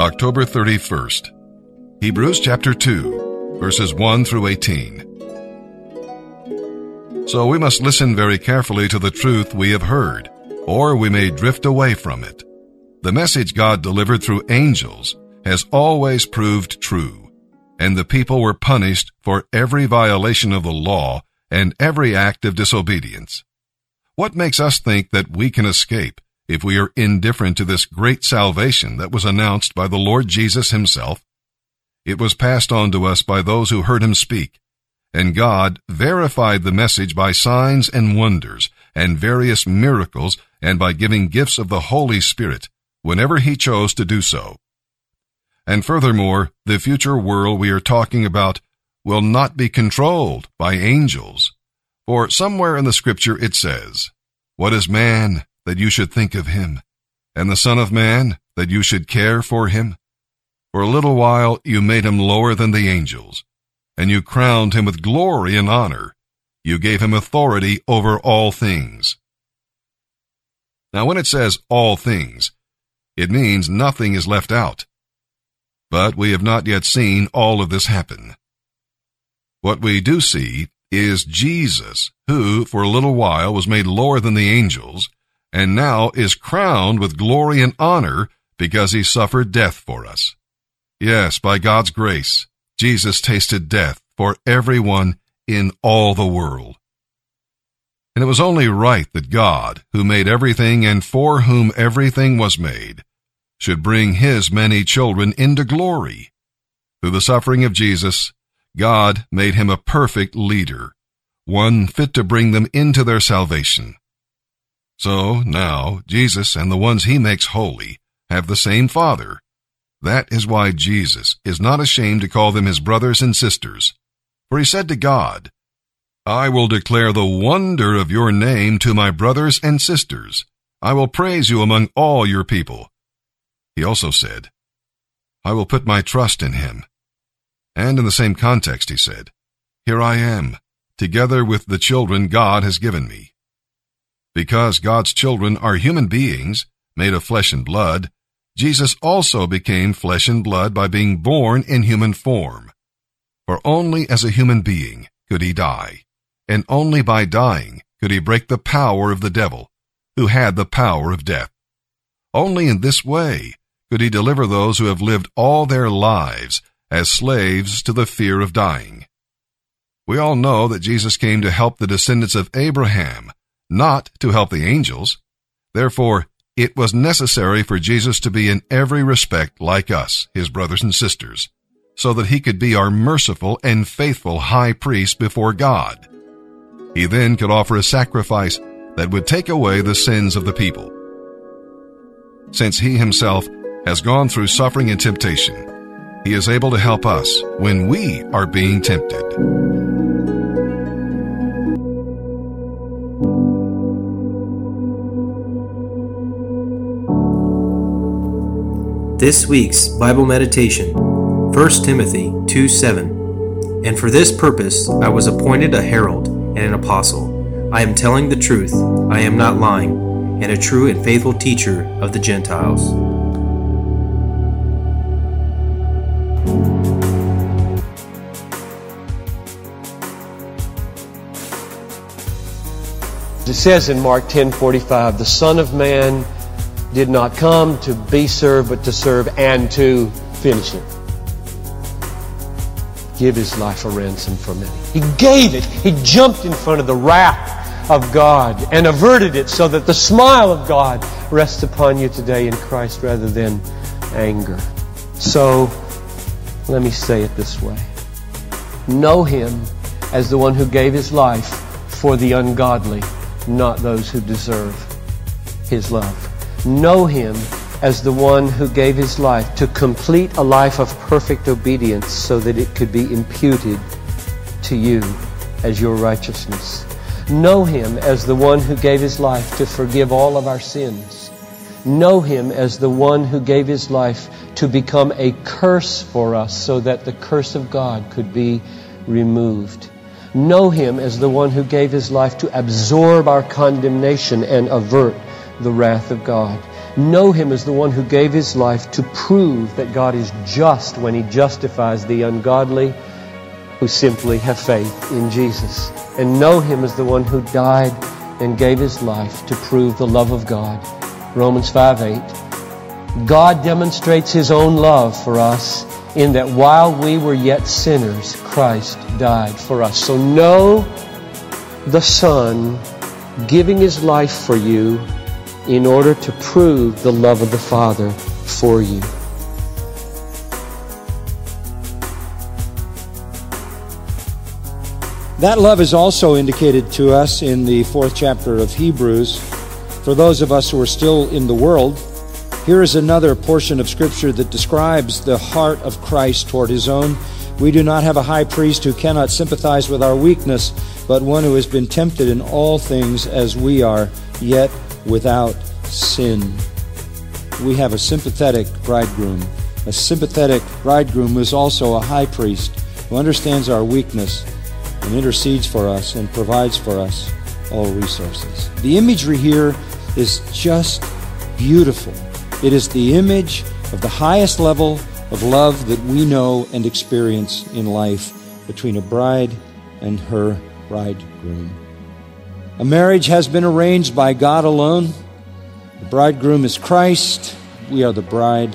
October 31st. Hebrews chapter 2, verses 1 through 18. So we must listen very carefully to the truth we have heard, or we may drift away from it. The message God delivered through angels has always proved true, and the people were punished for every violation of the law and every act of disobedience. What makes us think that we can escape if we are indifferent to this great salvation that was announced by the Lord Jesus himself? It was passed on to us by those who heard him speak, and God verified the message by signs and wonders and various miracles and by giving gifts of the Holy Spirit whenever he chose to do so. And furthermore, the future world we are talking about will not be controlled by angels. For somewhere in the scripture it says, What is man that you should think of him? And the Son of Man that you should care for him? For a little while you made him lower than the angels and you crowned him with glory and honor. You gave him authority over all things. Now, when it says all things, it means nothing is left out. But we have not yet seen all of this happen. What we do see is Jesus, who for a little while was made lower than the angels, and now is crowned with glory and honor because he suffered death for us. Yes, by God's grace, Jesus tasted death for everyone in all the world. And it was only right that God, who made everything and for whom everything was made, should bring his many children into glory. Through the suffering of Jesus, God made him a perfect leader, one fit to bring them into their salvation. So now Jesus and the ones he makes holy have the same Father, that is why Jesus is not ashamed to call them his brothers and sisters. For he said to God, I will declare the wonder of your name to my brothers and sisters. I will praise you among all your people. He also said, I will put my trust in him. And in the same context he said, Here I am, together with the children God has given me. Because God's children are human beings, made of flesh and blood, Jesus also became flesh and blood by being born in human form. For only as a human being could he die, and only by dying could he break the power of the devil, who had the power of death. Only in this way could he deliver those who have lived all their lives as slaves to the fear of dying. We all know that Jesus came to help the descendants of Abraham, not to help the angels. Therefore, it was necessary for Jesus to be in every respect like us, his brothers and sisters, so that he could be our merciful and faithful high priest before God. He then could offer a sacrifice that would take away the sins of the people. Since he himself has gone through suffering and temptation, he is able to help us when we are being tempted. This week's Bible meditation, 1 Timothy 2 7. And for this purpose I was appointed a herald and an apostle. I am telling the truth, I am not lying, and a true and faithful teacher of the Gentiles. It says in Mark 10:45, "The Son of Man did not come to be served, but to serve and to finish it. Give his life a ransom for many. He gave it. He jumped in front of the wrath of God and averted it so that the smile of God rests upon you today in Christ rather than anger. So, let me say it this way. Know him as the one who gave his life for the ungodly, not those who deserve his love know Him as the one who gave His life to complete a life of perfect obedience so that it could be imputed to you as your righteousness. Know Him as the one who gave His life to forgive all of our sins. Know Him as the one who gave His life to become a curse for us so that the curse of God could be removed. Know Him as the one who gave His life to absorb our condemnation and avert the wrath of God. know Him as the one who gave His life to prove that God is just when He justifies the ungodly who simply have faith in Jesus. And know Him as the one who died and gave His life to prove the love of God. Romans 5 8. God demonstrates His own love for us in that while we were yet sinners, Christ died for us. So know the Son giving His life for you in order to prove the love of the Father for you. That love is also indicated to us in the fourth chapter of Hebrews. For those of us who are still in the world, here is another portion of Scripture that describes the heart of Christ toward His own. We do not have a high priest who cannot sympathize with our weakness, but one who has been tempted in all things as we are, yet without sin. We have a sympathetic bridegroom. A sympathetic bridegroom is also a high priest who understands our weakness and intercedes for us and provides for us all resources. The imagery here is just beautiful. It is the image of the highest level of love that we know and experience in life between a bride and her bridegroom. A marriage has been arranged by God alone. The bridegroom is Christ. We are the bride.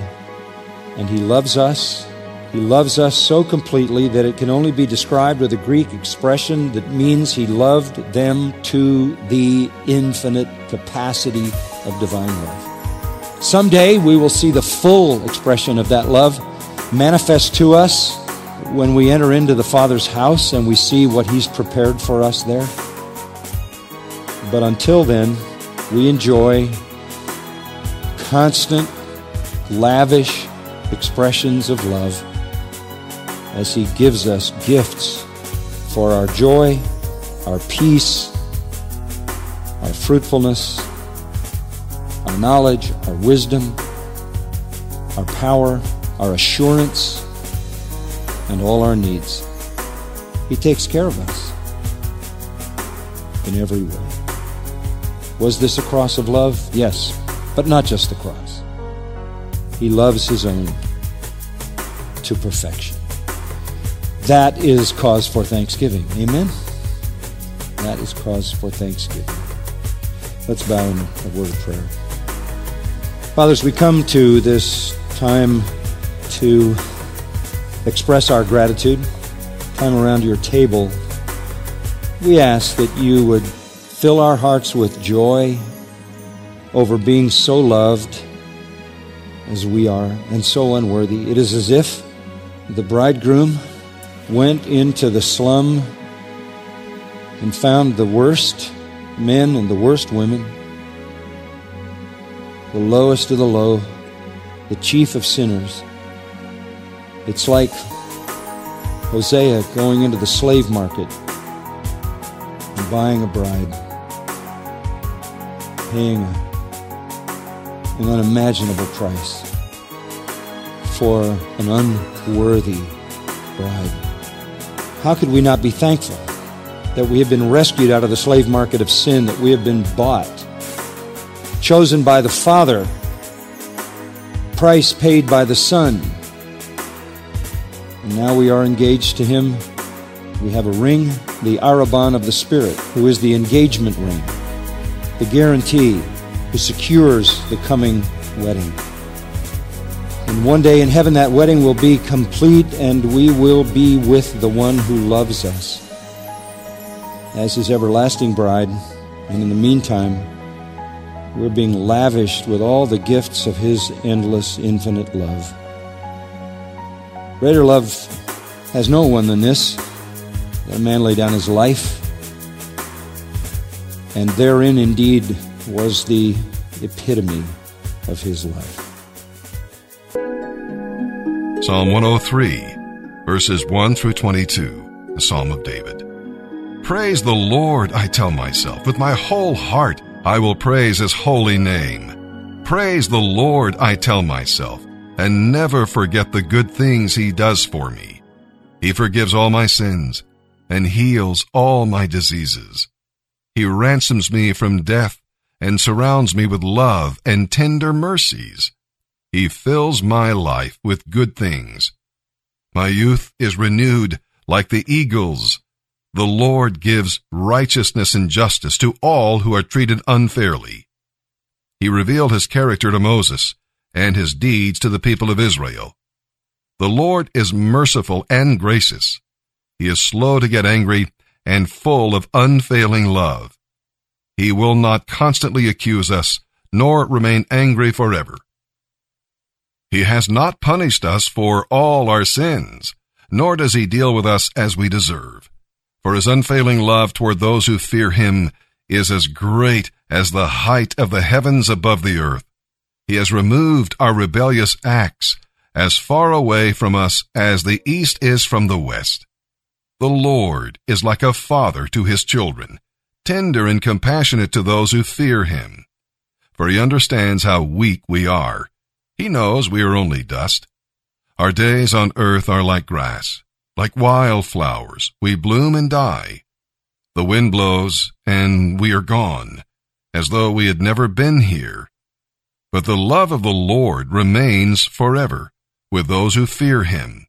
And he loves us. He loves us so completely that it can only be described with a Greek expression that means he loved them to the infinite capacity of divine love. Someday we will see the full expression of that love manifest to us when we enter into the Father's house and we see what He's prepared for us there. But until then, we enjoy constant, lavish expressions of love as He gives us gifts for our joy, our peace, our fruitfulness, our knowledge, our wisdom, our power, our assurance, and all our needs. He takes care of us in every way. Was this a cross of love? Yes, but not just the cross. He loves his own to perfection. That is cause for thanksgiving. Amen? That is cause for thanksgiving. Let's bow in a word of prayer. Fathers, we come to this time to express our gratitude. Time around your table, we ask that you would fill our hearts with joy over being so loved as we are and so unworthy. It is as if the bridegroom went into the slum and found the worst men and the worst women, the lowest of the low, the chief of sinners. It's like Hosea going into the slave market and buying a bride, paying an unimaginable price for an unworthy bride. How could we not be thankful that we have been rescued out of the slave market of sin, that we have been bought, chosen by the Father, price paid by the Son? And now we are engaged to Him. We have a ring, the arrabon of the Spirit, who is the engagement ring, the guarantee, who secures the coming wedding. And one day in heaven, that wedding will be complete, and we will be with the one who loves us as his everlasting bride. And in the meantime, we're being lavished with all the gifts of his endless, infinite love. Greater love has no one than this that a man lay down his life. And therein indeed was the epitome of his life. Psalm 103, verses 1 through 22, the Psalm of David. Praise the Lord, I tell myself. With my whole heart, I will praise his holy name. Praise the Lord, I tell myself, and never forget the good things he does for me. He forgives all my sins and heals all my diseases. He ransoms me from death and surrounds me with love and tender mercies. He fills my life with good things. My youth is renewed like the eagles. The Lord gives righteousness and justice to all who are treated unfairly. He revealed his character to Moses and his deeds to the people of Israel. The Lord is merciful and gracious. He is slow to get angry and full of unfailing love. He will not constantly accuse us, nor remain angry forever. He has not punished us for all our sins, nor does he deal with us as we deserve. For his unfailing love toward those who fear him is as great as the height of the heavens above the earth. He has removed our rebellious acts as far away from us as the east is from the west. The Lord is like a father to his children, tender and compassionate to those who fear him. For he understands how weak we are he knows we are only dust. Our days on earth are like grass, like wildflowers. We bloom and die. The wind blows, and we are gone, as though we had never been here. But the love of the Lord remains forever with those who fear him.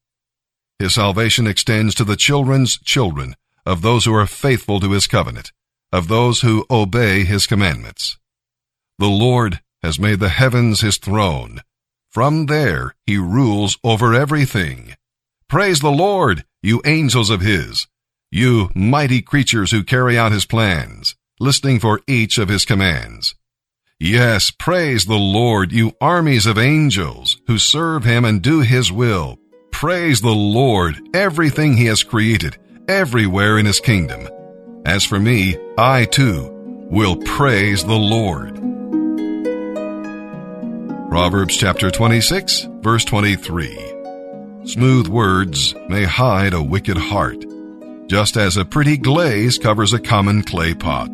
His salvation extends to the children's children of those who are faithful to his covenant, of those who obey his commandments. The Lord has made the heavens his throne from there he rules over everything. Praise the Lord, you angels of his, you mighty creatures who carry out his plans, listening for each of his commands. Yes, praise the Lord, you armies of angels who serve him and do his will. Praise the Lord, everything he has created, everywhere in his kingdom. As for me, I too will praise the Lord. Proverbs chapter 26, verse 23. Smooth words may hide a wicked heart, just as a pretty glaze covers a common clay pot.